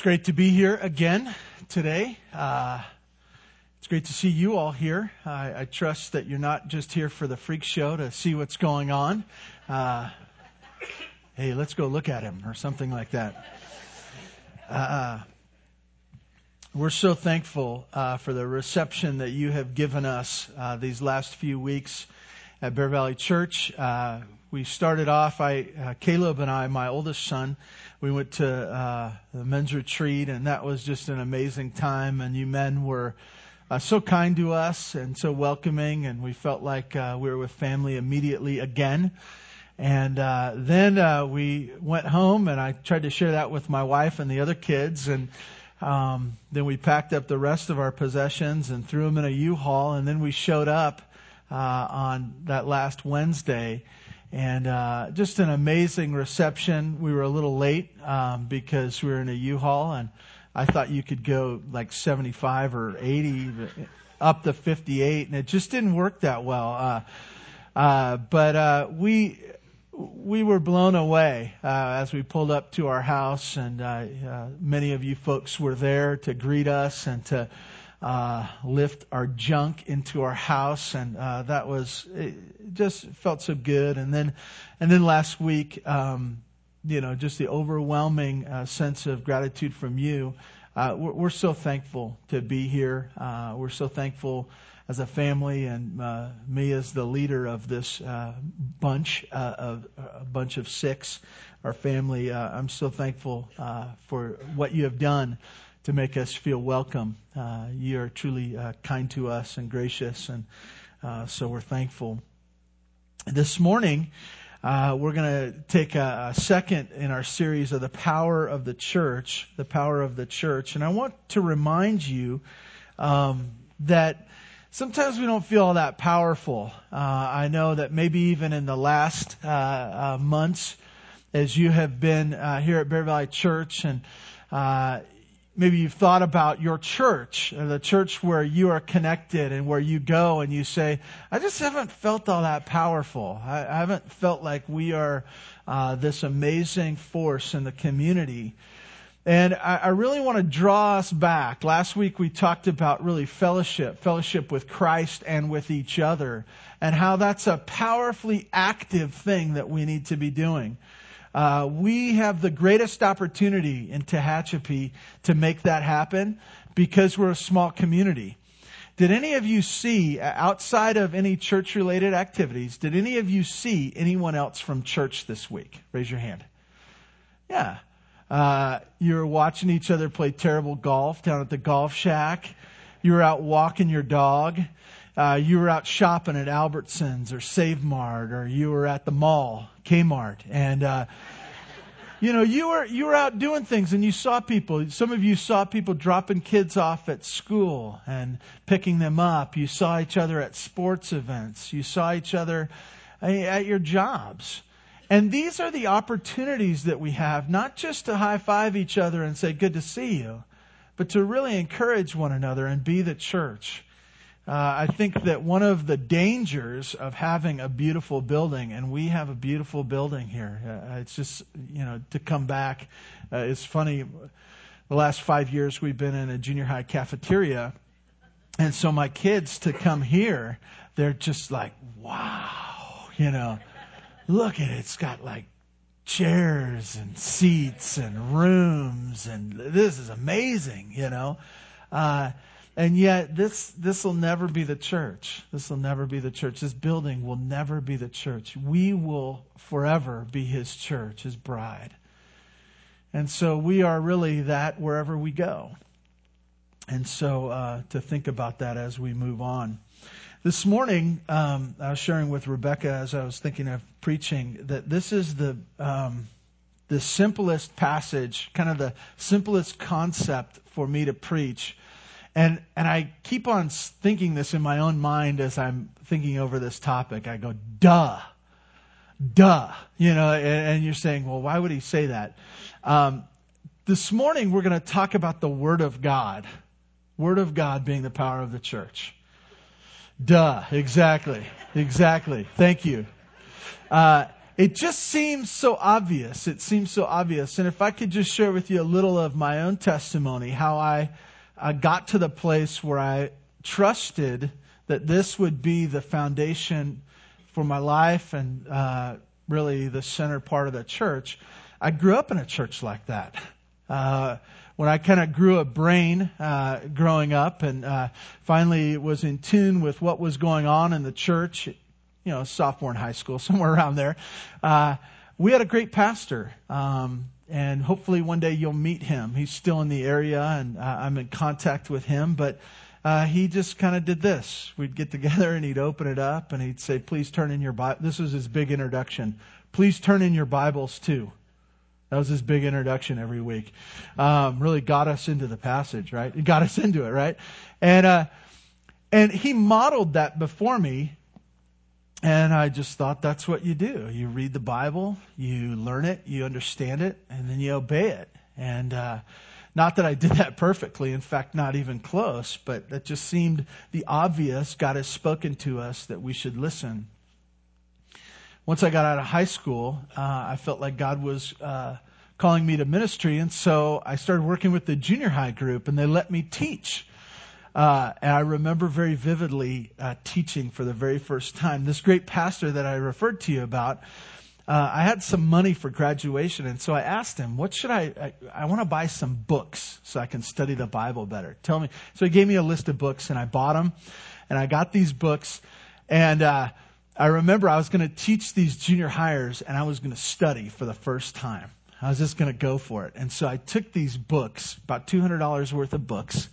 It's great to be here again today. Uh, it's great to see you all here. I, I, trust that you're not just here for the freak show to see what's going on. Uh, hey, let's go look at him or something like that. Uh, we're so thankful uh, for the reception that you have given us uh, these last few weeks at Bear Valley Church. Uh, we started off, I, Caleb and I, my oldest son, we went to uh, the men's retreat, and that was just an amazing time. And you men were uh, so kind to us and so welcoming, and we felt like uh, we were with family immediately again. And uh, then uh, we went home, and I tried to share that with my wife and the other kids, and um, then we packed up the rest of our possessions and threw them in a U-Haul, and then we showed up uh, on that last Wednesday and uh, just an amazing reception. We were a little late um, because we were in a U-Haul, and I thought you could go like 75 or 80 up to 58, and it just didn't work that well. Uh, uh, but uh, we we were blown away uh, as we pulled up to our house, and uh, many of you folks were there to greet us and to uh, lift our junk into our house, and uh, that was it just felt so good. And then, and then last week, um, you know, just the overwhelming uh, sense of gratitude from you. Uh, we're, we're, so thankful to be here. Uh, we're so thankful as a family, and uh, me as the leader of this bunch of a bunch of six, our family. I'm so thankful for what you have done to make us feel welcome. Uh, you are truly uh, kind to us and gracious, and uh, so we're thankful. This morning, uh, we're going to take a, a, second in our series of the power of the church, the power of the church, and I want to remind you um, that sometimes we don't feel all that powerful. Uh, I know that maybe even in the last uh, months, as you have been here at Bear Valley Church and maybe you've thought about your church, and the church where you are connected and where you go and you say, I just haven't felt all that powerful. I, I haven't felt like we are uh, this amazing force in the community. And I, I really want to draw us back. Last week we talked about really fellowship, fellowship with Christ and with each other, and how that's a powerfully active thing that we need to be doing. Uh, we have the greatest opportunity in Tehachapi to make that happen because we're a small community. Did any of you see, outside of any church related activities, did any of you see anyone else from church this week? Raise your hand. Yeah. Uh, you were watching each other play terrible golf down at the golf shack. You were out walking your dog uh, you were out shopping at Albertsons or Save Mart, or you were at the mall, Kmart, and uh, you know you were you were out doing things, and you saw people. Some of you saw people dropping kids off at school and picking them up. You saw each other at sports events. You saw each other uh, at your jobs. And these are the opportunities that we have, not just to high five each other and say, good to see you, but to really encourage one another and be the church. Uh, I think that one of the dangers of having a beautiful building, and we have a beautiful building here, uh, it's just, you know, to come back. Uh, it's funny, the last five years we've been in a junior high cafeteria, and so my kids to come here, they're just like, wow, you know, look at it, it's got like chairs and seats and rooms, and this is amazing, you know. Uh, and yet, this, this will never be the church. This will never be the church. This building will never be the church. We will forever be his church, his bride. And so we are really that wherever we go. And so uh, to think about that as we move on. This morning, um, I was sharing with Rebecca as I was thinking of preaching that this is the um, the simplest passage, kind of the simplest concept for me to preach and, and I keep on thinking this in my own mind as I'm thinking over this topic. I go, duh, duh, you know, and, and you're saying, well, why would he say that? Um, this morning we're going to talk about the Word of God. Word of God being the power of the church. Duh, exactly, exactly. Thank you. Uh, it just seems so obvious. It seems so obvious. And if I could just share with you a little of my own testimony, how I, I got to the place where I trusted that this would be the foundation for my life and uh, really the center part of the church. I grew up in a church like that. Uh, when I kind of grew a brain uh, growing up and uh, finally was in tune with what was going on in the church, you know, sophomore in high school, somewhere around there, uh, we had a great pastor. Um, and hopefully one day you'll meet him. He's still in the area and I'm in contact with him, but uh, he just kind of did this. We'd get together and he'd open it up and he'd say, please turn in your Bible. This was his big introduction. Please turn in your Bibles too. That was his big introduction every week. Um, really got us into the passage, right? It got us into it, right? And, uh, and he modeled that before me. And I just thought that's what you do. You read the Bible, you learn it, you understand it, and then you obey it. And, uh, not that I did that perfectly, in fact, not even close, but that just seemed the obvious. God has spoken to us that we should listen once I got out of high school, uh, I felt like God was uh, calling me to ministry, and so I started working with the junior high group, and they let me teach. Uh, and I remember very vividly uh, teaching for the very first time. This great pastor that I referred to you about, uh, I had some money for graduation, and so I asked him, "What should I? I, I want to buy some books so I can study the Bible better. Tell me." So he gave me a list of books, and I bought them, and I got these books, and uh, I remember I was going to teach these junior hires and I was going to study for the first time. I was just going to go for it. And so I took these books, about $200 worth of books,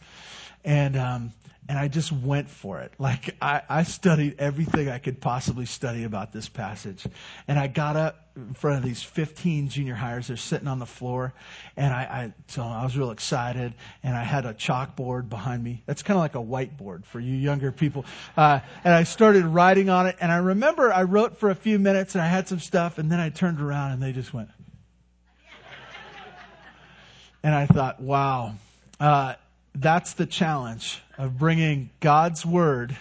and, um, and I just went for it. Like I, I studied everything I could possibly study about this passage. And I got up in front of these 15 junior hires. They're sitting on the floor. And I, I so I was real excited. And I had a chalkboard behind me. That's kind of like a whiteboard for you younger people. Uh, and I started writing on it. And I remember I wrote for a few minutes and I had some stuff. And then I turned around and they just went. and I thought, wow. Uh, that's the challenge of bringing God's word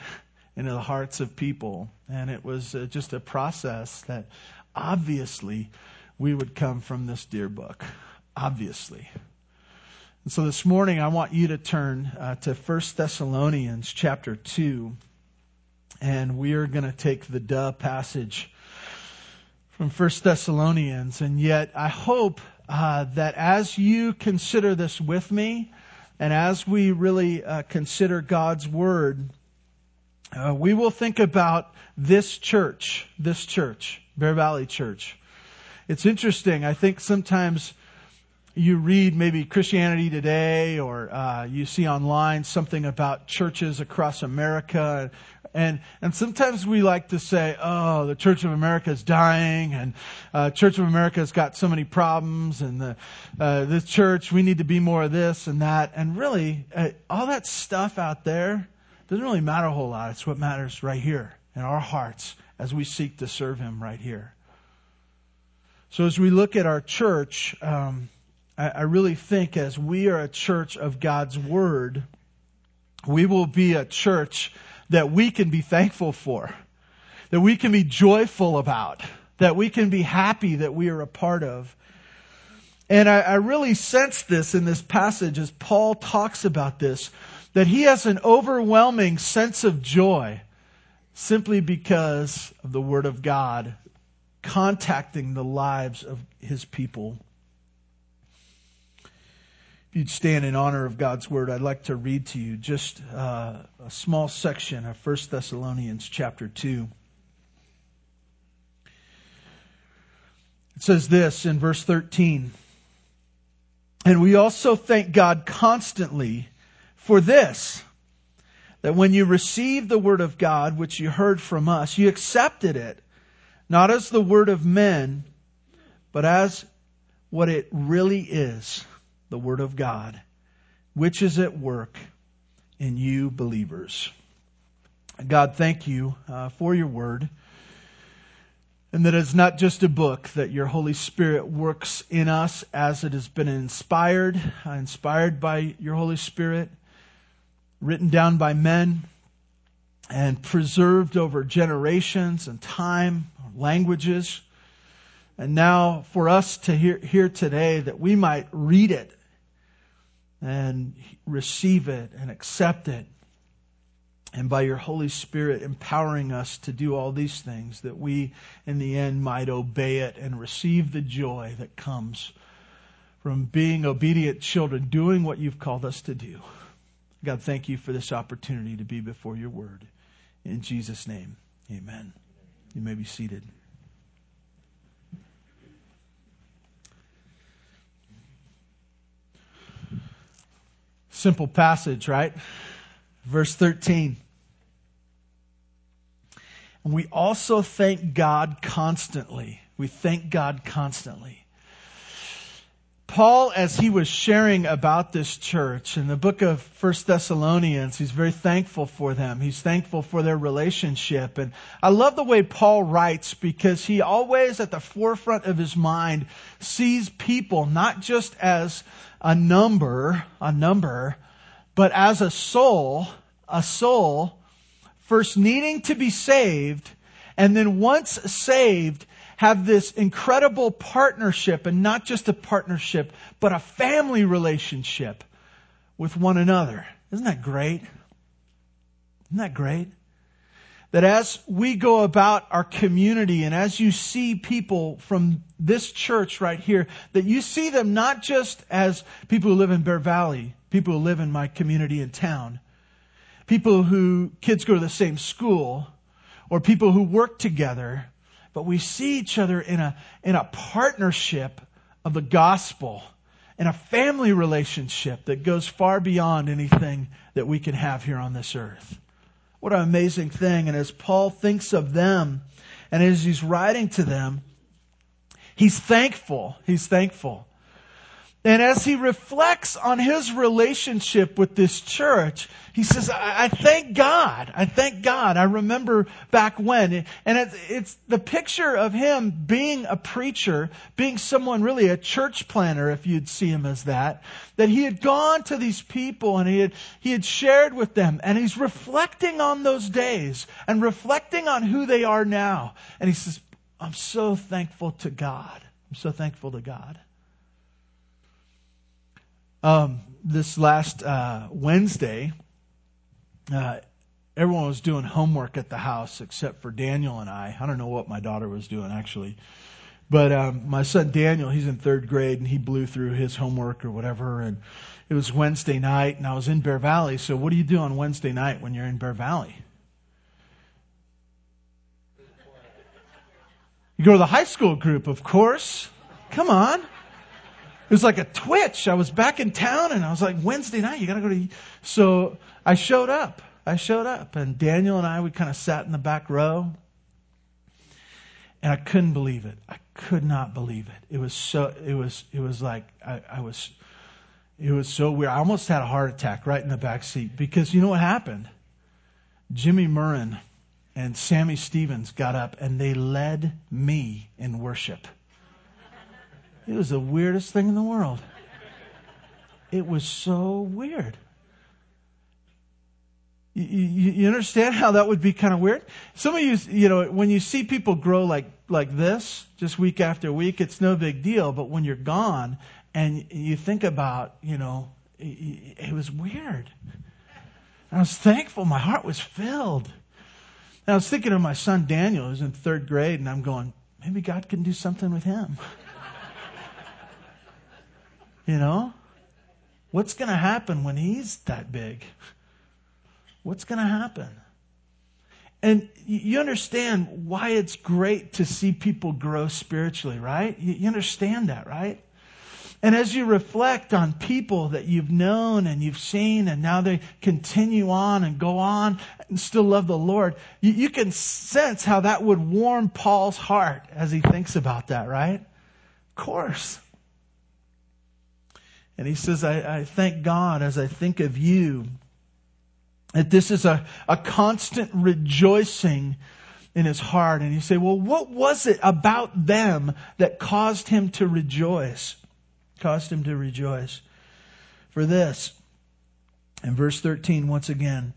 into the hearts of people. And it was uh, just a process that obviously we would come from this dear book. Obviously. And so this morning I want you to turn uh, to 1 Thessalonians chapter 2. And we are going to take the duh passage from 1 Thessalonians. And yet I hope uh, that as you consider this with me, and as we really uh, consider God's Word, uh, we will think about this church, this church, Bear Valley Church. It's interesting. I think sometimes you read maybe Christianity Today or uh, you see online something about churches across America and, and sometimes we like to say, oh, the Church of America is dying and, uh, Church of America has got so many problems and the, uh, this church, we need to be more of this and that. And really, uh, all that stuff out there doesn't really matter a whole lot. It's what matters right here in our hearts as we seek to serve Him right here. So as we look at our church, um, I, I really think as we are a church of God's Word, we will be a church that we can be thankful for, that we can be joyful about, that we can be happy that we are a part of. And I, I really sense this in this passage as Paul talks about this, that he has an overwhelming sense of joy simply because of the Word of God contacting the lives of his people you'd stand in honor of God's word, I'd like to read to you just uh, a small section of 1 Thessalonians chapter 2. It says this in verse 13. And we also thank God constantly for this, that when you received the word of God, which you heard from us, you accepted it, not as the word of men, but as what it really is the Word of God, which is at work in you believers. God, thank you uh, for your Word. And that it's not just a book, that your Holy Spirit works in us as it has been inspired, uh, inspired by your Holy Spirit, written down by men, and preserved over generations and time, languages And now for us to hear, hear today that we might read it and receive it and accept it. And by your Holy Spirit empowering us to do all these things, that we in the end might obey it and receive the joy that comes from being obedient children, doing what you've called us to do. God, thank you for this opportunity to be before your word. In Jesus' name, amen. You may be seated. Simple passage, right? Verse 13. And we also thank God constantly. We thank God constantly. Paul, as he was sharing about this church in the book of First Thessalonians, he's very thankful for them. He's thankful for their relationship. And I love the way Paul writes because he always at the forefront of his mind sees people not just as a number, a number, but as a soul, a soul first needing to be saved and then once saved, have this incredible partnership and not just a partnership, but a family relationship with one another. Isn't that great? Isn't that great? That as we go about our community and as you see people from this church right here, that you see them not just as people who live in Bear Valley, people who live in my community in town, people who kids go to the same school, or people who work together, but we see each other in a, in a partnership of the gospel, in a family relationship that goes far beyond anything that we can have here on this earth. What an amazing thing. And as Paul thinks of them, and as he's writing to them, he's thankful. He's thankful and as he reflects on his relationship with this church, he says, I, I thank God. I thank God. I remember back when. And it's, it's the picture of him being a preacher, being someone really a church planner, if you'd see him as that, that he had gone to these people and he had, he had shared with them. And he's reflecting on those days and reflecting on who they are now. And he says, I'm so thankful to God. I'm so thankful to God. Um, this last uh, Wednesday, uh, everyone was doing homework at the house except for Daniel and I. I don't know what my daughter was doing actually. But um, my son Daniel, he's in third grade and he blew through his homework or whatever. And it was Wednesday night and I was in Bear Valley. So what do you do on Wednesday night when you're in Bear Valley? You go to the high school group, of course. Come on. It was like a twitch. I was back in town and I was like, Wednesday night, you gotta go to, so I showed up. I showed up and Daniel and I, we kind of sat in the back row and I couldn't believe it. I could not believe it. It was so, it was, it was like, I, I was, it was so weird. I almost had a heart attack right in the back seat because you know what happened? Jimmy Murrin and Sammy Stevens got up and they led me in worship. It was the weirdest thing in the world. It was so weird. You, you, you, understand how that would be kind of weird? Some of you, you know, when you see people grow like, like this, just week after week, it's no big deal. But when you're gone and you think about, you know, it, it was weird. I was thankful. My heart was filled. And I was thinking of my son Daniel, who's in third grade, and I'm going, maybe God can do something with him. You know? What's going to happen when he's that big? What's going to happen? And you understand why it's great to see people grow spiritually, right? You understand that, right? And as you reflect on people that you've known and you've seen and now they continue on and go on and still love the Lord, you, you can sense how that would warm Paul's heart as he thinks about that, right? Of course. And he says, I, I thank God as I think of you that this is a, a constant rejoicing in his heart. And you say, well, what was it about them that caused him to rejoice? Caused him to rejoice. For this, in verse 13, once again,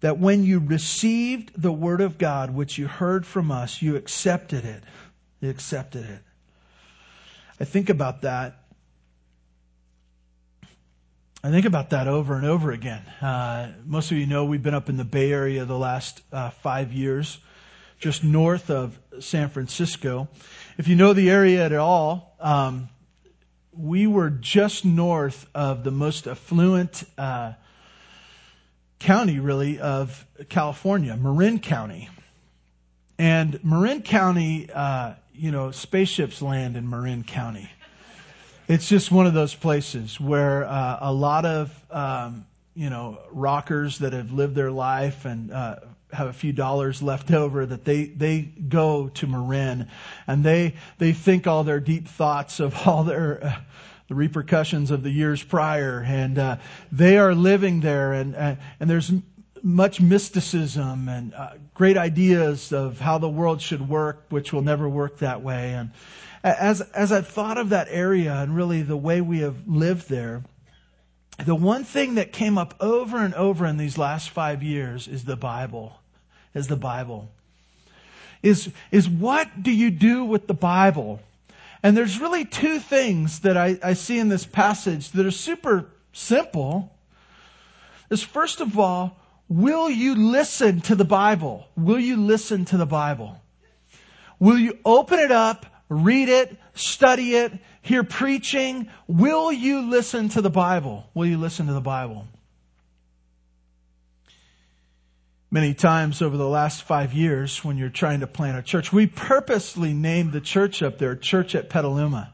that when you received the word of God, which you heard from us, you accepted it. You accepted it. I think about that. I think about that over and over again. Uh, most of you know we've been up in the Bay Area the last uh, five years, just north of San Francisco. If you know the area at all, um, we were just north of the most affluent uh, county, really, of California, Marin County. And Marin County, uh, you know, spaceships land in Marin County. It's just one of those places where uh, a lot of, um, you know, rockers that have lived their life and uh, have a few dollars left over that they they go to Marin and they they think all their deep thoughts of all their uh, the repercussions of the years prior and uh, they are living there and uh, and there's much mysticism and uh, great ideas of how the world should work which will never work that way and as as I thought of that area and really the way we have lived there the one thing that came up over and over in these last five years is the Bible is the Bible. Is, is what do you do with the Bible? And there's really two things that I, I see in this passage that are super simple. Is first of all, will you listen to the Bible? Will you listen to the Bible? Will you open it up, read it, study it, hear preaching? Will you listen to the Bible? Will you listen to the Bible? many times over the last five years when you're trying to plant a church. We purposely named the church up there Church at Petaluma.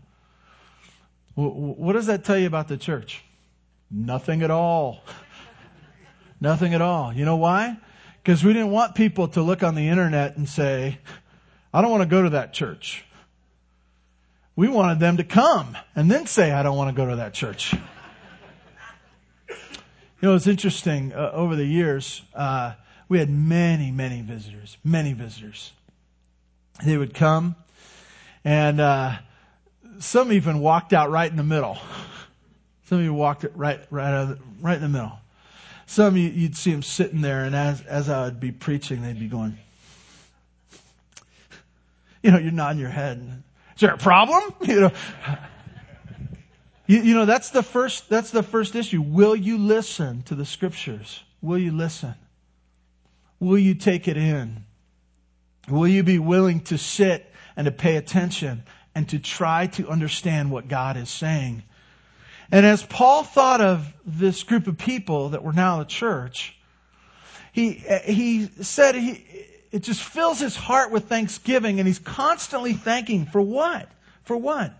What does that tell you about the church? Nothing at all. Nothing at all. You know why? Because we didn't want people to look on the internet and say, I don't want to go to that church. We wanted them to come and then say, I don't want to go to that church. You know, it's interesting. Uh, over the years, uh, we had many, many visitors, many visitors. They would come, and uh, some even walked out right in the middle. Some of you walked right, right, right in the middle. Some you, you'd see them sitting there, and as as I would be preaching, they'd be going. You know, you're nodding your head. Is there a problem? You know. You, you know, that's the first, that's the first issue. Will you listen to the scriptures? Will you listen? Will you take it in? Will you be willing to sit and to pay attention and to try to understand what God is saying? And as Paul thought of this group of people that were now the church, he, he said he, it just fills his heart with thanksgiving and he's constantly thanking for what? For what?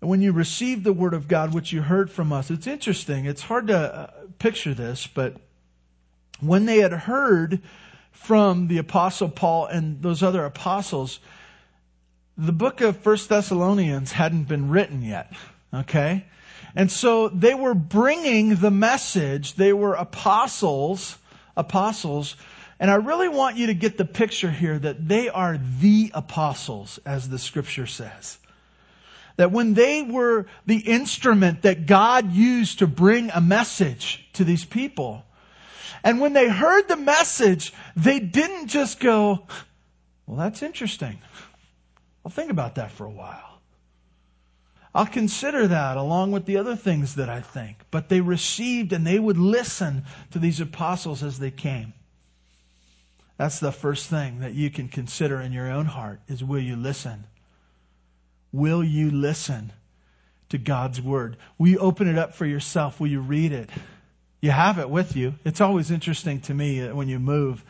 And when you receive the word of God, which you heard from us, it's interesting. It's hard to uh, picture this, but when they had heard from the apostle Paul and those other apostles, the book of First Thessalonians hadn't been written yet. Okay? And so they were bringing the message. They were apostles, apostles. And I really want you to get the picture here that they are the apostles, as the scripture says. That when they were the instrument that God used to bring a message to these people, and when they heard the message, they didn't just go, well, that's interesting. I'll think about that for a while. I'll consider that along with the other things that I think. But they received and they would listen to these apostles as they came. That's the first thing that you can consider in your own heart is will you listen? Will you listen to God's word? Will you open it up for yourself? Will you read it? You have it with you. It's always interesting to me when you move,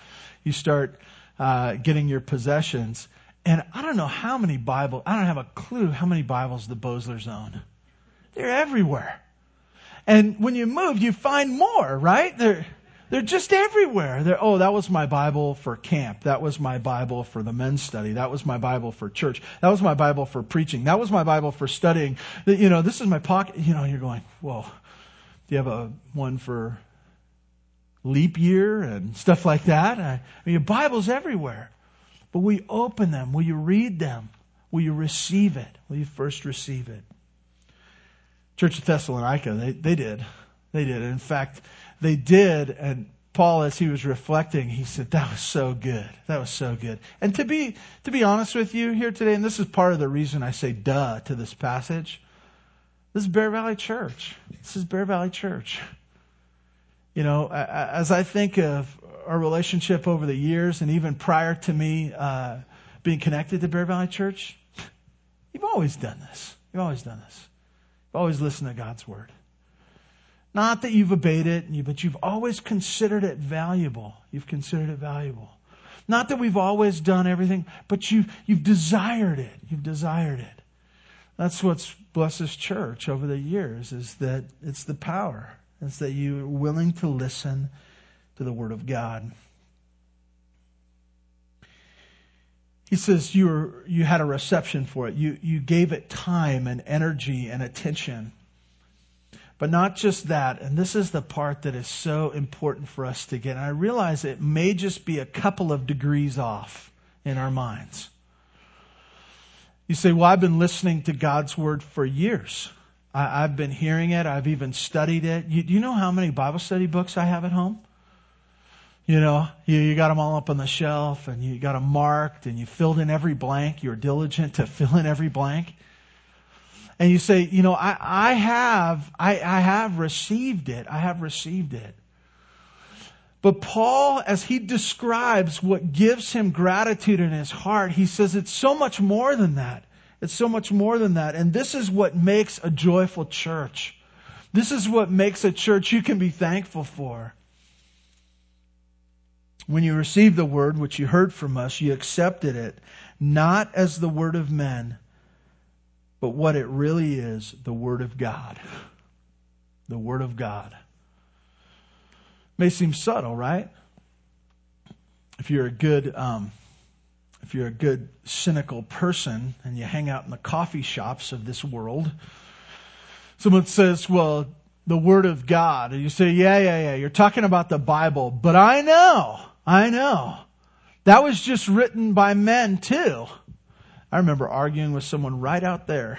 you start uh, getting your possessions. And I don't know how many Bibles, I don't have a clue how many Bibles the Boslers own. They're everywhere. And when you move, you find more, right? They're, they're just everywhere. They're, oh, that was my Bible for camp. That was my Bible for the men's study. That was my Bible for church. That was my Bible for preaching. That was my Bible for studying. You know, this is my pocket. You know, you're going, whoa. Do you have a one for leap year and stuff like that? I mean, your Bible's everywhere. But will you open them? Will you read them? Will you receive it? Will you first receive it? Church of Thessalonica, they, they did. They did. In fact, they did. And Paul, as he was reflecting, he said, that was so good. That was so good. And to be, to be honest with you here today, and this is part of the reason I say duh to this passage, this is Bear Valley Church. This is Bear Valley Church. You know, as I think of our relationship over the years and even prior to me uh, being connected to Bear Valley Church, you've always done this. You've always done this. You've always listened to God's word. Not that you've obeyed it, but you've always considered it valuable. You've considered it valuable. Not that we've always done everything, but you, you've desired it. You've desired it. That's what's blessed this church over the years is that it's the power. It's that you're willing to listen to the Word of God. He says you were, you had a reception for it. You, you gave it time and energy and attention. But not just that, and this is the part that is so important for us to get. And I realize it may just be a couple of degrees off in our minds. You say, Well, I've been listening to God's word for years. I, have been hearing it. I've even studied it. You, do you know how many Bible study books I have at home? You know, you, you got them all up on the shelf and you got them marked and you filled in every blank. You're diligent to fill in every blank. And you say, you know, I, I have, I, I have received it. I have received it. But Paul, as he describes what gives him gratitude in his heart, he says it's so much more than that. It's so much more than that. And this is what makes a joyful church. This is what makes a church you can be thankful for. When you received the word which you heard from us, you accepted it, not as the word of men, but what it really is the word of God. The word of God. May seem subtle, right? If you're a good, um, if you're a good cynical person and you hang out in the coffee shops of this world, someone says, well, the Word of God. And you say, yeah, yeah, yeah, you're talking about the Bible. But I know I know. That was just written by men too. I remember arguing with someone right out there.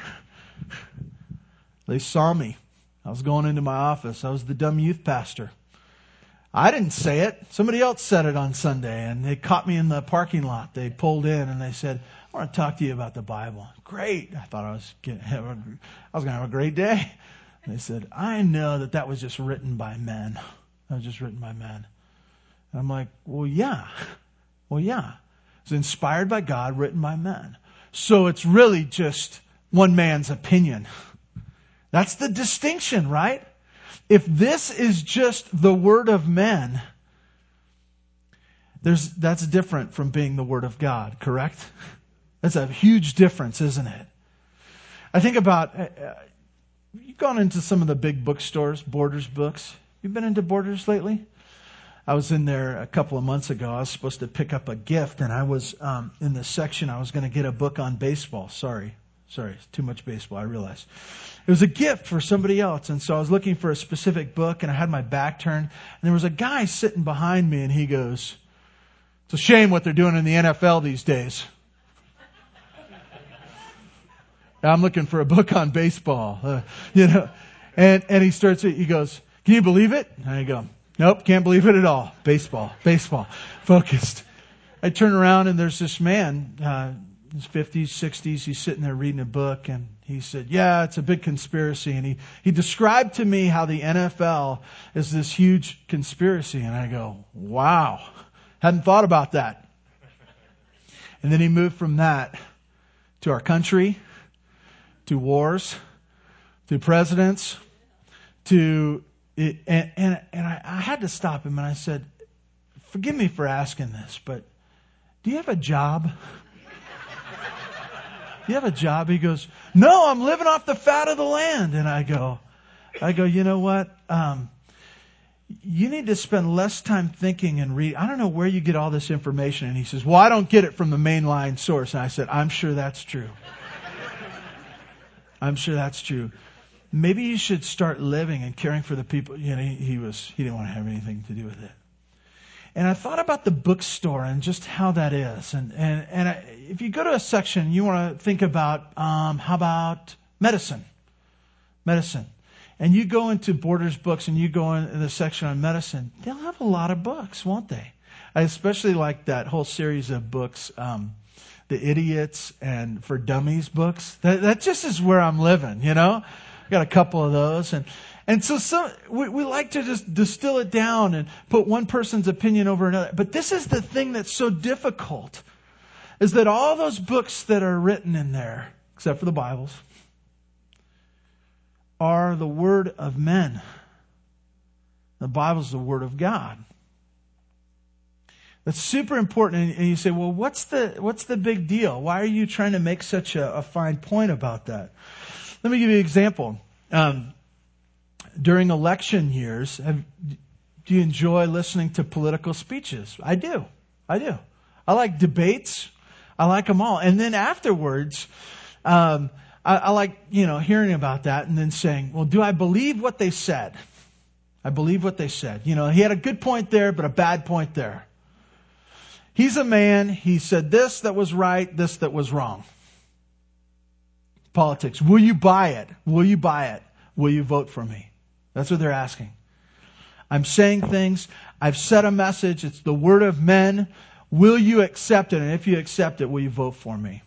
They saw me. I was going into my office. I was the dumb youth pastor. I didn't say it. Somebody else said it on Sunday and they caught me in the parking lot. They pulled in and they said, I want to talk to you about the Bible. Great. I thought I was getting, I was going to have a great day. they said, I know that that was just written by men. That was just written by men. And I'm like, well, yeah. Well, yeah. It's inspired by God, written by men. So it's really just one man's opinion. That's the distinction, right? If this is just the word of men, there's, that's different from being the word of God, correct? That's a huge difference, isn't it? I think about, uh, uh you've gone into some of the big bookstores, Borders books. You've been into Borders lately? I was in there a couple of months ago. I was supposed to pick up a gift, and I was um, in the section. I was going to get a book on baseball. Sorry, sorry, too much baseball. I realize it was a gift for somebody else, and so I was looking for a specific book, and I had my back turned, and there was a guy sitting behind me, and he goes, "It's a shame what they're doing in the NFL these days." I'm looking for a book on baseball, uh, you know, and and he starts. He goes, "Can you believe it?" And I go, Nope, can't believe it at all. Baseball, baseball, focused. I turn around and there's this man, uh, his 50s, 60s. He's sitting there reading a book and he said, yeah, it's a big conspiracy. And he, he described to me how the NFL is this huge conspiracy. And I go, wow, hadn't thought about that. And then he moved from that to our country, to wars, to presidents, to it, and and, and I, I had to stop him and I said, Forgive me for asking this, but do you have a job? you have a job? He goes, No, I'm living off the fat of the land. And I go, I go, you know what? Um, you need to spend less time thinking and read. I don't know where you get all this information. And he says, Well, I don't get it from the mainline source. And I said, I'm sure that's true. I'm sure that's true maybe you should start living and caring for the people. You know, he, he was, he didn't want to have anything to do with it. And I thought about the bookstore and just how that is. And, and, and I, if you go to a section, you want to think about, um, how about medicine? Medicine. and you go into Borders books and you go in the section on medicine, they'll have a lot of books, won't they? I especially like that whole series of books, um, the idiots and for dummies books. That, that just is where I'm living, you know? Got a couple of those and, and so some, we, we like to just distill it down and put one person's opinion over another. But this is the thing that's so difficult is that all those books that are written in there, except for the Bibles, are the word of men. The Bible is the word of God. That's super important. And you say, well, what's the, what's the big deal? Why are you trying to make such a, a fine point about that? Let me give you an example. Um, during election years, have, do you enjoy listening to political speeches? I do. I do. I like debates. I like them all. And then afterwards, um, I, I like, you know, hearing about that and then saying, well, do I believe what they said? I believe what they said. You know, he had a good point there, but a bad point there. He's a man. He said this that was right, this that was wrong. Politics. Will you buy it? Will you buy it? Will you vote for me? That's what they're asking. I'm saying things. I've said a message. It's the word of men. Will you accept it? And if you accept it, will you vote for me?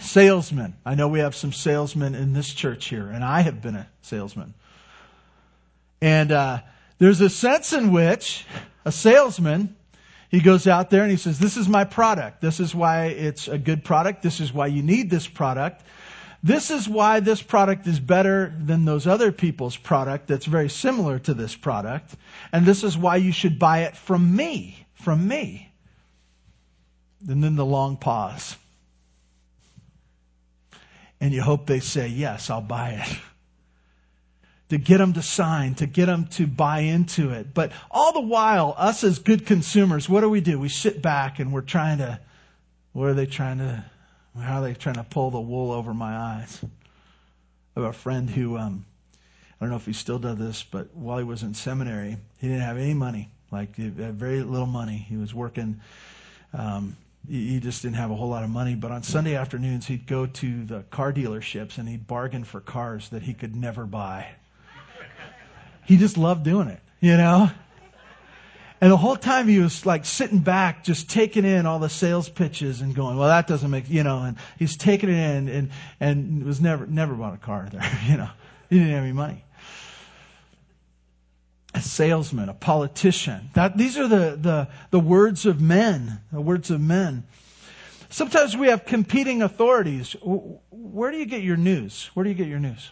Salesmen. I know we have some salesmen in this church here, and I have been a salesman. And uh, there's a sense in which a salesman, he goes out there and he says, This is my product. This is why it's a good product. This is why you need this product. This is why this product is better than those other people's product that's very similar to this product. And this is why you should buy it from me. From me. And then the long pause and you hope they say, yes, I'll buy it. To get them to sign, to get them to buy into it. But all the while, us as good consumers, what do we do? We sit back and we're trying to, what are they trying to, how are they trying to pull the wool over my eyes? I have a friend who, um, I don't know if he still does this, but while he was in seminary, he didn't have any money, like very little money. He was working, um, he just didn't have a whole lot of money. But on Sunday afternoons, he'd go to the car dealerships and he'd bargain for cars that he could never buy. He just loved doing it, you know? And the whole time he was like sitting back, just taking in all the sales pitches and going, well, that doesn't make, you know, and he's taking it in and, and was never, never bought a car there, you know. He didn't have any money a salesman, a politician. That, these are the, the, the words of men, the words of men. Sometimes we have competing authorities. Where do you get your news? Where do you get your news?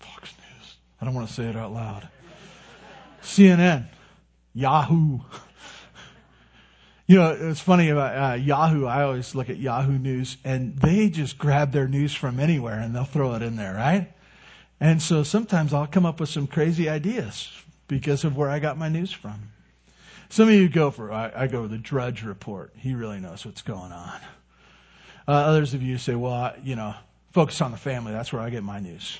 Fox News. I don't want to say it out loud. CNN. Yahoo. You know, it's funny about uh, Yahoo. I always look at Yahoo News, and they just grab their news from anywhere and they'll throw it in there, right? And so sometimes I'll come up with some crazy ideas because of where I got my news from. Some of you go for, I, I go with the Drudge Report. He really knows what's going on. Uh, others of you say, well, I, you know, focus on the family. That's where I get my news.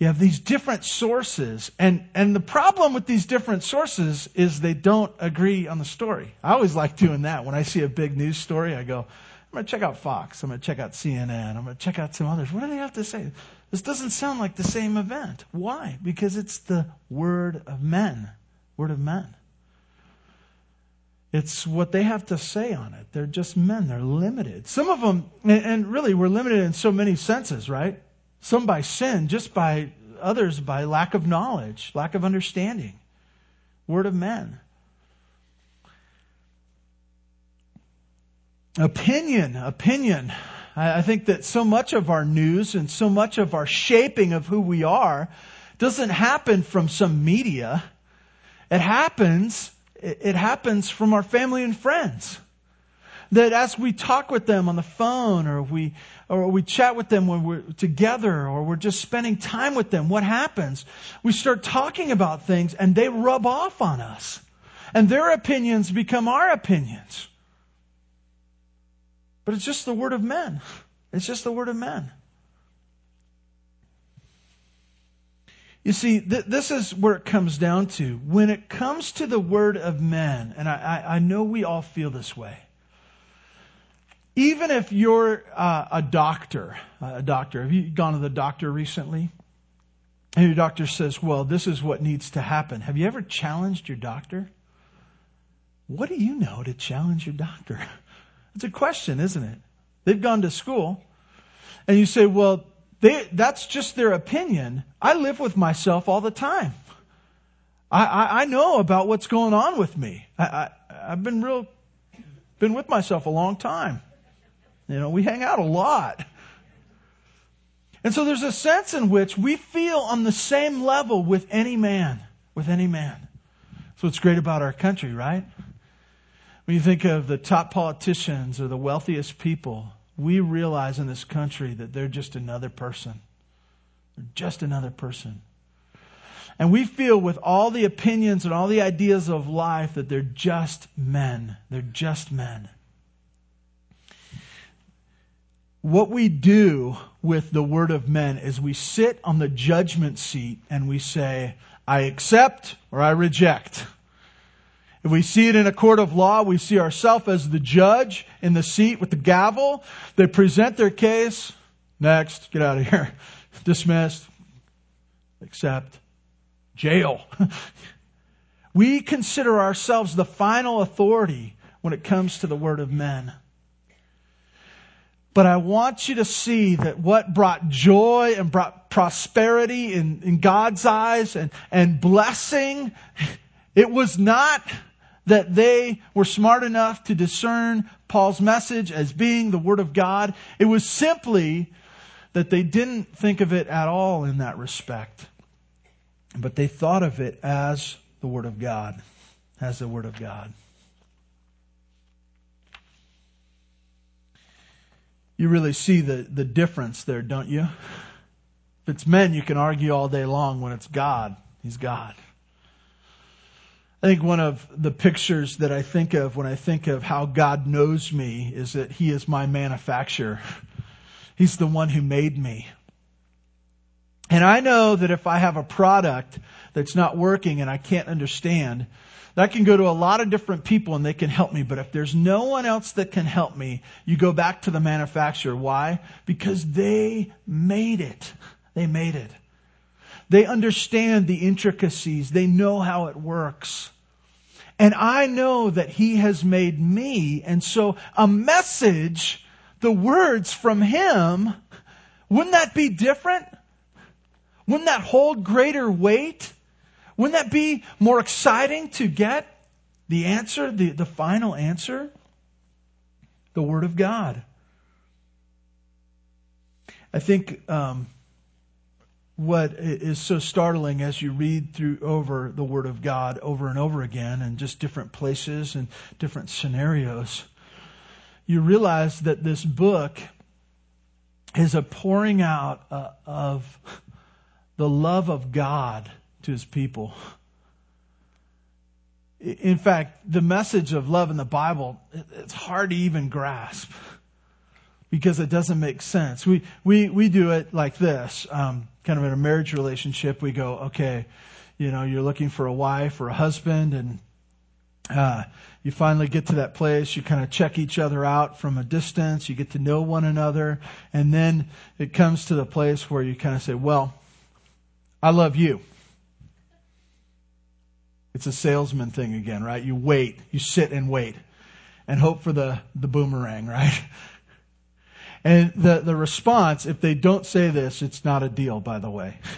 You have these different sources, and, and the problem with these different sources is they don't agree on the story. I always like doing that. When I see a big news story, I go, I'm going to check out Fox. I'm going to check out CNN. I'm going to check out some others. What do they have to say? This doesn't sound like the same event. Why? Because it's the word of men. Word of men. It's what they have to say on it. They're just men. They're limited. Some of them, and really, we're limited in so many senses, right? Some by sin, just by others by lack of knowledge, lack of understanding. Word of men. Opinion, opinion. I think that so much of our news and so much of our shaping of who we are doesn't happen from some media. It happens, it happens from our family and friends. That as we talk with them on the phone or we, or we chat with them when we're together or we're just spending time with them, what happens? We start talking about things and they rub off on us. And their opinions become our opinions. But it's just the word of men. It's just the word of men. You see, th- this is where it comes down to. When it comes to the word of men, and I, I, I know we all feel this way, even if you're uh, a doctor, a doctor, have you gone to the doctor recently? And your doctor says, well, this is what needs to happen. Have you ever challenged your doctor? What do you know to challenge your doctor? It's a question, isn't it? They've gone to school. And you say, well, they, that's just their opinion. I live with myself all the time. I, I, I know about what's going on with me. I, I, I've been real, been with myself a long time. You know, we hang out a lot. And so there's a sense in which we feel on the same level with any man, with any man. That's what's great about our country, right? When you think of the top politicians or the wealthiest people, we realize in this country that they're just another person. They're just another person. And we feel with all the opinions and all the ideas of life that they're just men. They're just men what we do with the word of men is we sit on the judgment seat and we say, I accept or I reject. If we see it in a court of law, we see ourselves as the judge in the seat with the gavel. They present their case. Next, get out of here. Dismissed. Accept. Jail. we consider ourselves the final authority when it comes to the word of men. But I want you to see that what brought joy and brought prosperity in, in God's eyes and, and blessing, it was not that they were smart enough to discern Paul's message as being the Word of God. It was simply that they didn't think of it at all in that respect. But they thought of it as the Word of God, as the Word of God. You really see the, the difference there, don't you? If it's men, you can argue all day long. When it's God, He's God. I think one of the pictures that I think of when I think of how God knows me is that He is my manufacturer. He's the one who made me. And I know that if I have a product that's not working and I can't understand, that can go to a lot of different people and they can help me. But if there's no one else that can help me, you go back to the manufacturer. Why? Because they made it. They made it. They understand the intricacies. They know how it works. And I know that He has made me. And so a message, the words from Him, wouldn't that be different? Wouldn't that hold greater weight? Wouldn't that be more exciting to get the answer, the, the final answer? The Word of God. I think um, what is so startling as you read through over the Word of God over and over again and just different places and different scenarios, you realize that this book is a pouring out uh, of the love of God to his people. In fact, the message of love in the Bible, it's hard to even grasp because it doesn't make sense. We, we, we do it like this, um, kind of in a marriage relationship. We go, okay, you know, you're looking for a wife or a husband and, uh, you finally get to that place, you kind of check each other out from a distance, you get to know one another, and then it comes to the place where you kind of say, well, I love you. It's a salesman thing again, right? You wait, you sit and wait and hope for the, the boomerang, right? And the, the response, if they don't say this, it's not a deal, by the way.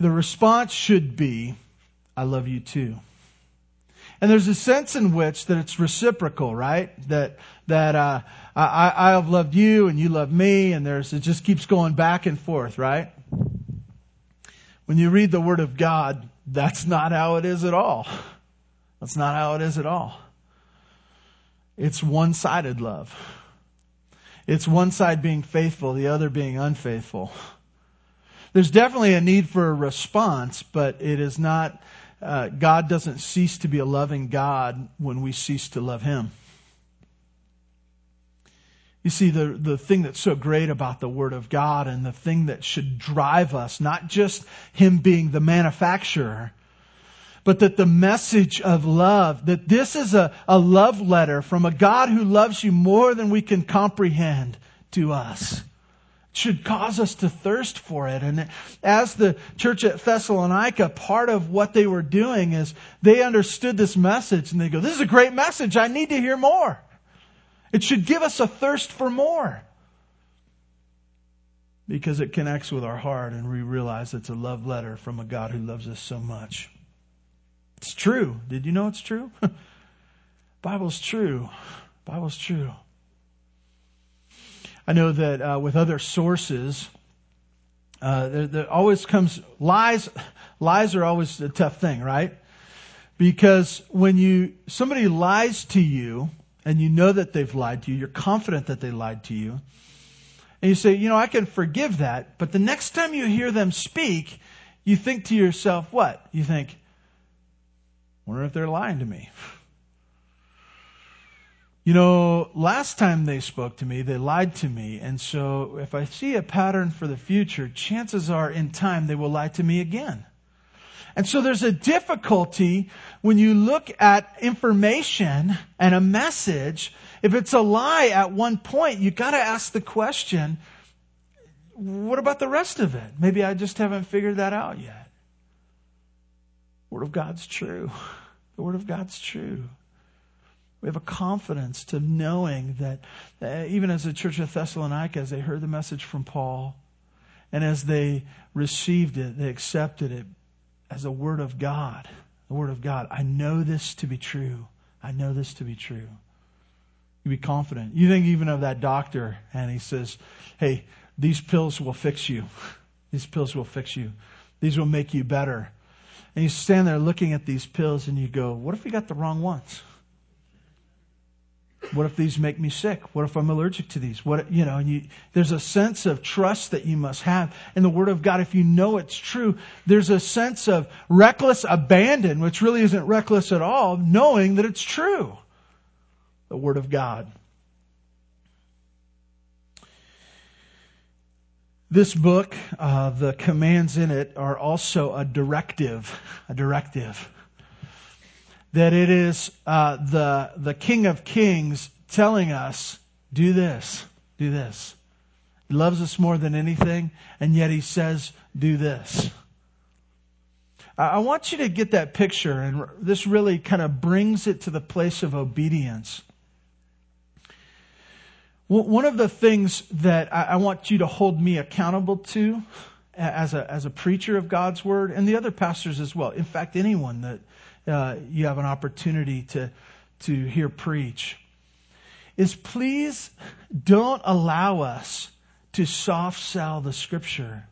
The response should be, I love you too. And there's a sense in which that it's reciprocal, right? That, that, uh, I, I have loved you and you love me and there's, it just keeps going back and forth, right? When you read the Word of God, that's not how it is at all. That's not how it is at all. It's one sided love. It's one side being faithful, the other being unfaithful. There's definitely a need for a response, but it is not, uh, God doesn't cease to be a loving God when we cease to love Him. You see, the, the thing that's so great about the Word of God and the thing that should drive us, not just Him being the manufacturer, but that the message of love, that this is a, a love letter from a God who loves you more than we can comprehend to us should cause us to thirst for it. And as the church at Thessalonica, part of what they were doing is they understood this message and they go, this is a great message. I need to hear more. It should give us a thirst for more because it connects with our heart and we realize it's a love letter from a God who loves us so much. It's true. Did you know it's true? Bible's true. Bible's true. I know that uh, with other sources, uh, there, there, always comes lies. Lies are always a tough thing, right? Because when you somebody lies to you and you know that they've lied to you, you're confident that they lied to you, and you say, you know, I can forgive that. But the next time you hear them speak, you think to yourself, what? You think, wonder if they're lying to me. You know, last time they spoke to me, they lied to me. And so if I see a pattern for the future, chances are in time they will lie to me again. And so there's a difficulty when you look at information and a message. If it's a lie at one point, you gotta ask the question, what about the rest of it? Maybe I just haven't figured that out yet. Word of God's true. The Word of God's true. We have a confidence to knowing that uh, even as the church of Thessalonica, as they heard the message from Paul, and as they received it, they accepted it as a word of God. The word of God. I know this to be true. I know this to be true. You be confident. You think even of that doctor, and he says, Hey, these pills will fix you. These pills will fix you. These will make you better. And you stand there looking at these pills and you go, What if we got the wrong ones? What if these make me sick? What if I'm allergic to these? What, you know, you, there's a sense of trust that you must have in the Word of God. If you know it's true, there's a sense of reckless abandon, which really isn't reckless at all, knowing that it's true. The Word of God. This book, uh, the commands in it are also a directive, a directive that it is uh, the the King of Kings telling us, "Do this, do this." He loves us more than anything, and yet He says, "Do this." I want you to get that picture, and this really kind of brings it to the place of obedience. One of the things that I want you to hold me accountable to as a, as a preacher of God's word, and the other pastors as well, in fact, anyone that uh, you have an opportunity to, to hear preach, is please don't allow us to soft sell the scripture.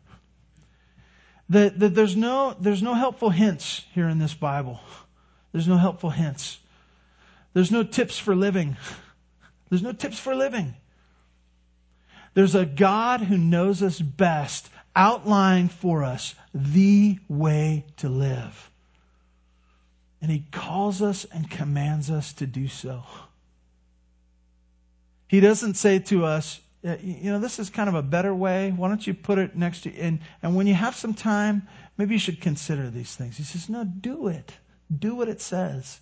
That, that there's no there's no helpful hints here in this Bible. There's no helpful hints. There's no tips for living. There's no tips for living. There's a God who knows us best, outlined for us the way to live. And he calls us and commands us to do so. He doesn't say to us, uh, you know, this is kind of a better way. Why don't you put it next to you? And, and when you have some time, maybe you should consider these things. He says, no, do it. Do what it says.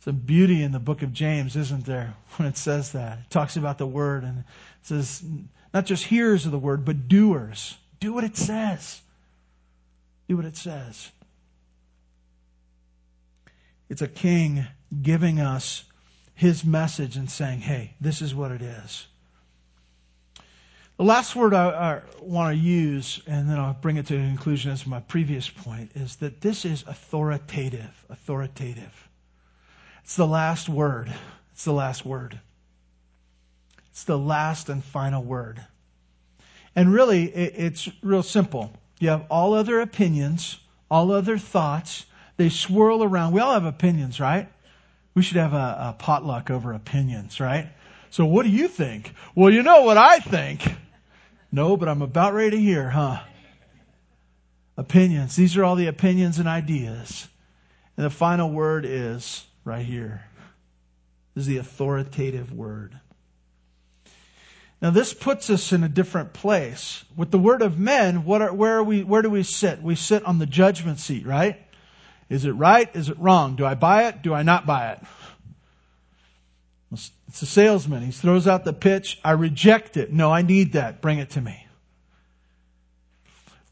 Some beauty in the book of James, isn't there, when it says that? It talks about the word and it says, not just hearers of the word, but doers. Do what it says. Do what it says. It's a king giving us his message and saying, hey, this is what it is. The last word I, I, want to use, and then I'll bring it to a conclusion as my previous point, is that this is authoritative. Authoritative. It's the last word. It's the last word. It's the last and final word. And really, it, it's real simple. You have all other opinions, all other thoughts, they swirl around. We all have opinions, right? We should have a, a potluck over opinions, right? So what do you think? Well, you know what I think. No, but I'm about ready to hear, huh? Opinions. These are all the opinions and ideas. And the final word is right here. This is the authoritative word. Now this puts us in a different place. With the word of men, what are, where are we, where do we sit? We sit on the judgment seat, right? Is it right? Is it wrong? Do I buy it? Do I not buy it? It's a salesman. He throws out the pitch. I reject it. No, I need that. Bring it to me.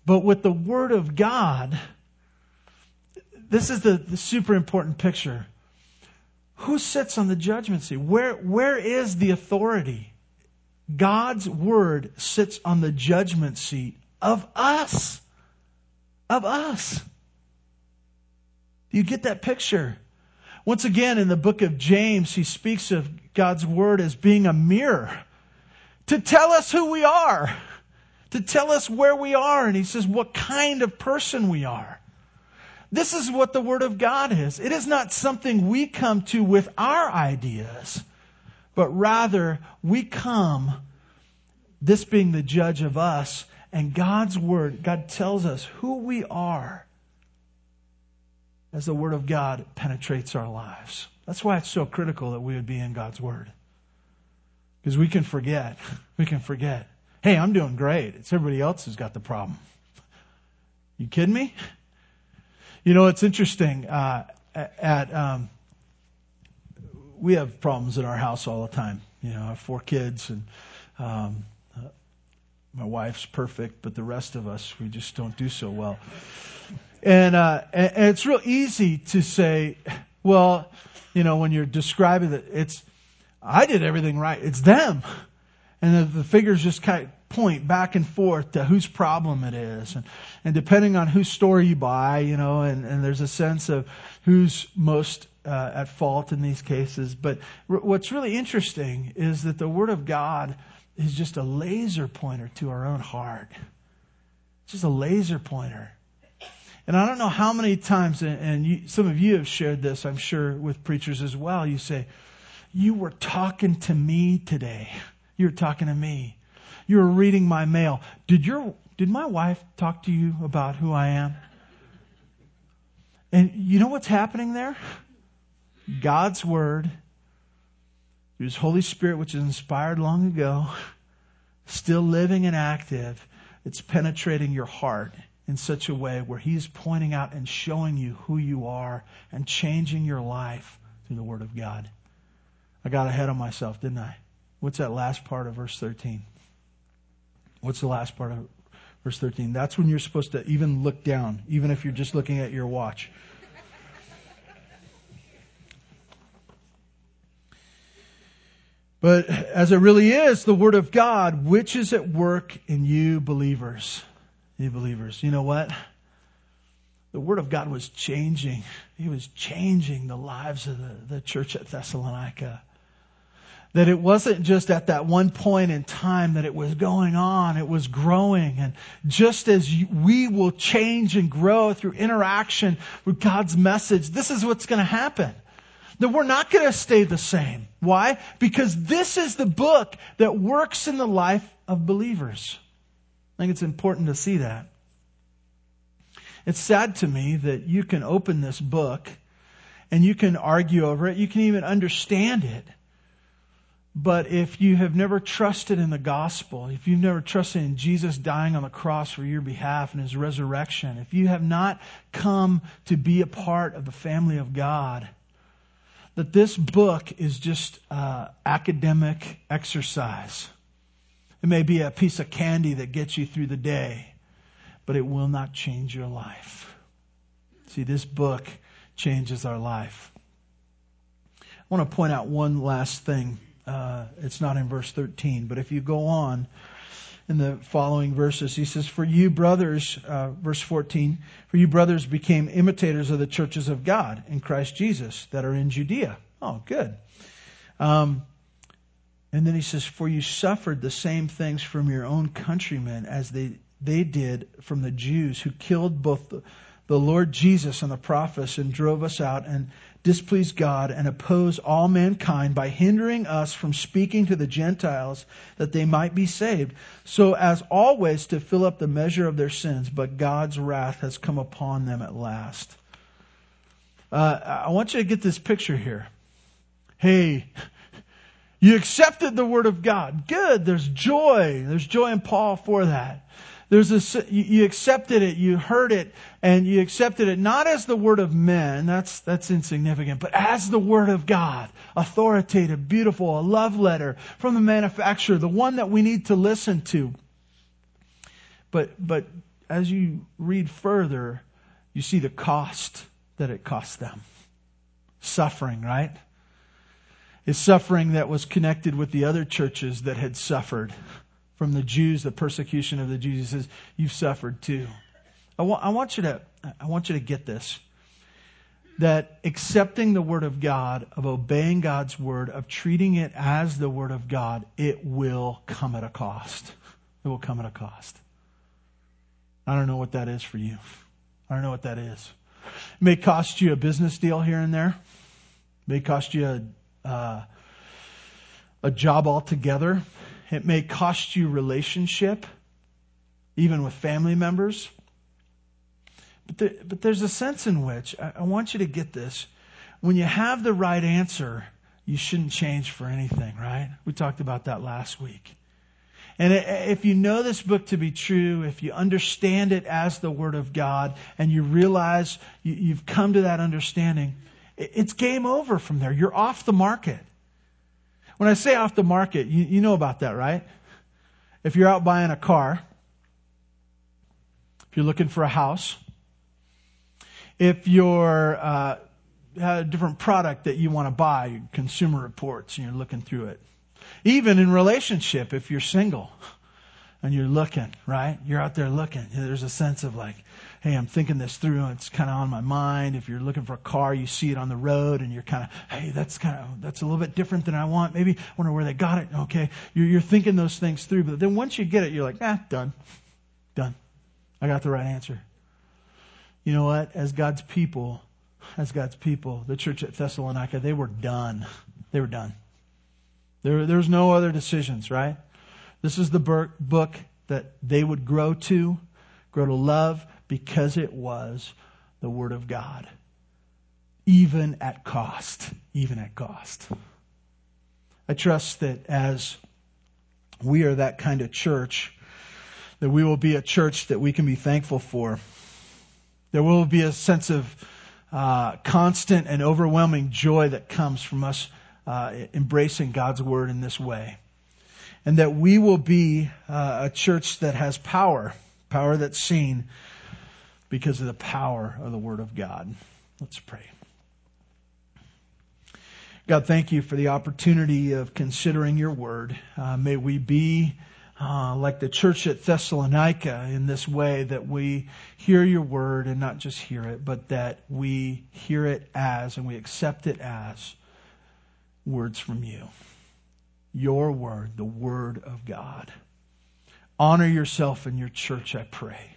But with the Word of God, this is the, the super important picture. Who sits on the judgment seat? Where, where is the authority? God's Word sits on the judgment seat of us. Of us. Do you get that picture? Once again, in the book of James, he speaks of God's word as being a mirror to tell us who we are, to tell us where we are. And he says what kind of person we are. This is what the word of God is. It is not something we come to with our ideas, but rather we come, this being the judge of us, and God's word, God tells us who we are as the Word of God penetrates our lives. That's why it's so critical that we would be in God's Word. Because we can forget. We can forget. Hey, I'm doing great. It's everybody else who's got the problem. You kidding me? You know, it's interesting. Uh, at um, we have problems in our house all the time. You know, I have four kids, and um, my wife's perfect, but the rest of us we just don't do so well. And, uh, and, and it's real easy to say, well, you know, when you're describing it, it's, I did everything right. It's them. And the, the figures just kind of point back and forth to whose problem it is. And, and depending on whose story you buy, you know, and, and there's a sense of who's most uh, at fault in these cases. But r- what's really interesting is that the Word of God is just a laser pointer to our own heart. It's just a laser pointer. And I don't know how many times, and you, some of you have shared this, I'm sure, with preachers as well. You say, You were talking to me today. You were talking to me. You were reading my mail. Did your did my wife talk to you about who I am? And you know what's happening there? God's word, His Holy Spirit, which is inspired long ago, still living and active, it's penetrating your heart in such a way where He's pointing out and showing you who you are and changing your life through the Word of God. I got ahead of myself, didn't I? What's that last part of verse 13? What's the last part of verse 13? That's when you're supposed to even look down, even if you're just looking at your watch. But as it really is, the Word of God, which is at work in you believers you believers, you know what? The Word of God was changing. He was changing the lives of the, the church at Thessalonica. That it wasn't just at that one point in time that it was going on, it was growing. And just as we will change and grow through interaction with God's message, this is what's going to happen that we're not going to stay the same. Why? Because this is the book that works in the life of believers. I think it's important to see that. It's sad to me that you can open this book and you can argue over it. You can even understand it. But if you have never trusted in the gospel, if you've never trusted in Jesus dying on the cross for your behalf and his resurrection, if you have not come to be a part of the family of God, that this book is just uh, academic exercise. It may be a piece of candy that gets you through the day, but it will not change your life. See, this book changes our life. I want to point out one last thing. Uh, it's not in verse 13, but if you go on in the following verses, he says, For you brothers, uh, verse 14, for you brothers became imitators of the churches of God in Christ Jesus that are in Judea. Oh, good. Um, and then he says, For you suffered the same things from your own countrymen as they, they did from the Jews who killed both the, the Lord Jesus and the prophets and drove us out and displeased God and oppose all mankind by hindering us from speaking to the Gentiles that they might be saved, so as always to fill up the measure of their sins. But God's wrath has come upon them at last. Uh, I want you to get this picture here. Hey, you accepted the word of God. Good. There's joy. There's joy in Paul for that. There's a, you accepted it, you heard it, and you accepted it not as the word of men, that's, that's insignificant, but as the word of God. Authoritative, beautiful, a love letter from the manufacturer, the one that we need to listen to. But, but as you read further, you see the cost that it cost them. Suffering, right? Is suffering that was connected with the other churches that had suffered from the Jews, the persecution of the Jews. He says, You've suffered too. I, wa- I want you to, I want you to get this. That accepting the Word of God, of obeying God's Word, of treating it as the Word of God, it will come at a cost. It will come at a cost. I don't know what that is for you. I don't know what that is. It may cost you a business deal here and there. It may cost you a, uh, a job altogether. It may cost you relationship, even with family members. But, there, but there's a sense in which, I, I want you to get this, when you have the right answer, you shouldn't change for anything, right? We talked about that last week. And if you know this book to be true, if you understand it as the Word of God, and you realize you've come to that understanding, it's game over from there. You're off the market. When I say off the market, you, you know about that, right? If you're out buying a car, if you're looking for a house, if you're uh, a different product that you want to buy, consumer reports, and you're looking through it. Even in relationship, if you're single and you're looking, right? You're out there looking. There's a sense of like, hey, I'm thinking this through. It's kind of on my mind. If you're looking for a car, you see it on the road and you're kind of, hey, that's kind of, that's a little bit different than I want. Maybe I wonder where they got it. Okay. You're, you're thinking those things through. But then once you get it, you're like, ah, done. Done. I got the right answer. You know what? As God's people, as God's people, the church at Thessalonica, they were done. They were done. There, there's no other decisions, right? This is the book that they would grow to, grow to love, because it was the Word of God. Even at cost. Even at cost. I trust that as we are that kind of church, that we will be a church that we can be thankful for. There will be a sense of uh, constant and overwhelming joy that comes from us uh, embracing God's word in this way. And that we will be uh, a church that has power, power that's seen because of the power of the word of God. Let's pray. God, thank you for the opportunity of considering your word. Uh, may we be uh, like the church at Thessalonica in this way that we hear your word and not just hear it, but that we hear it as and we accept it as words from you. Your word, the word of God. Honor yourself and your church, I pray.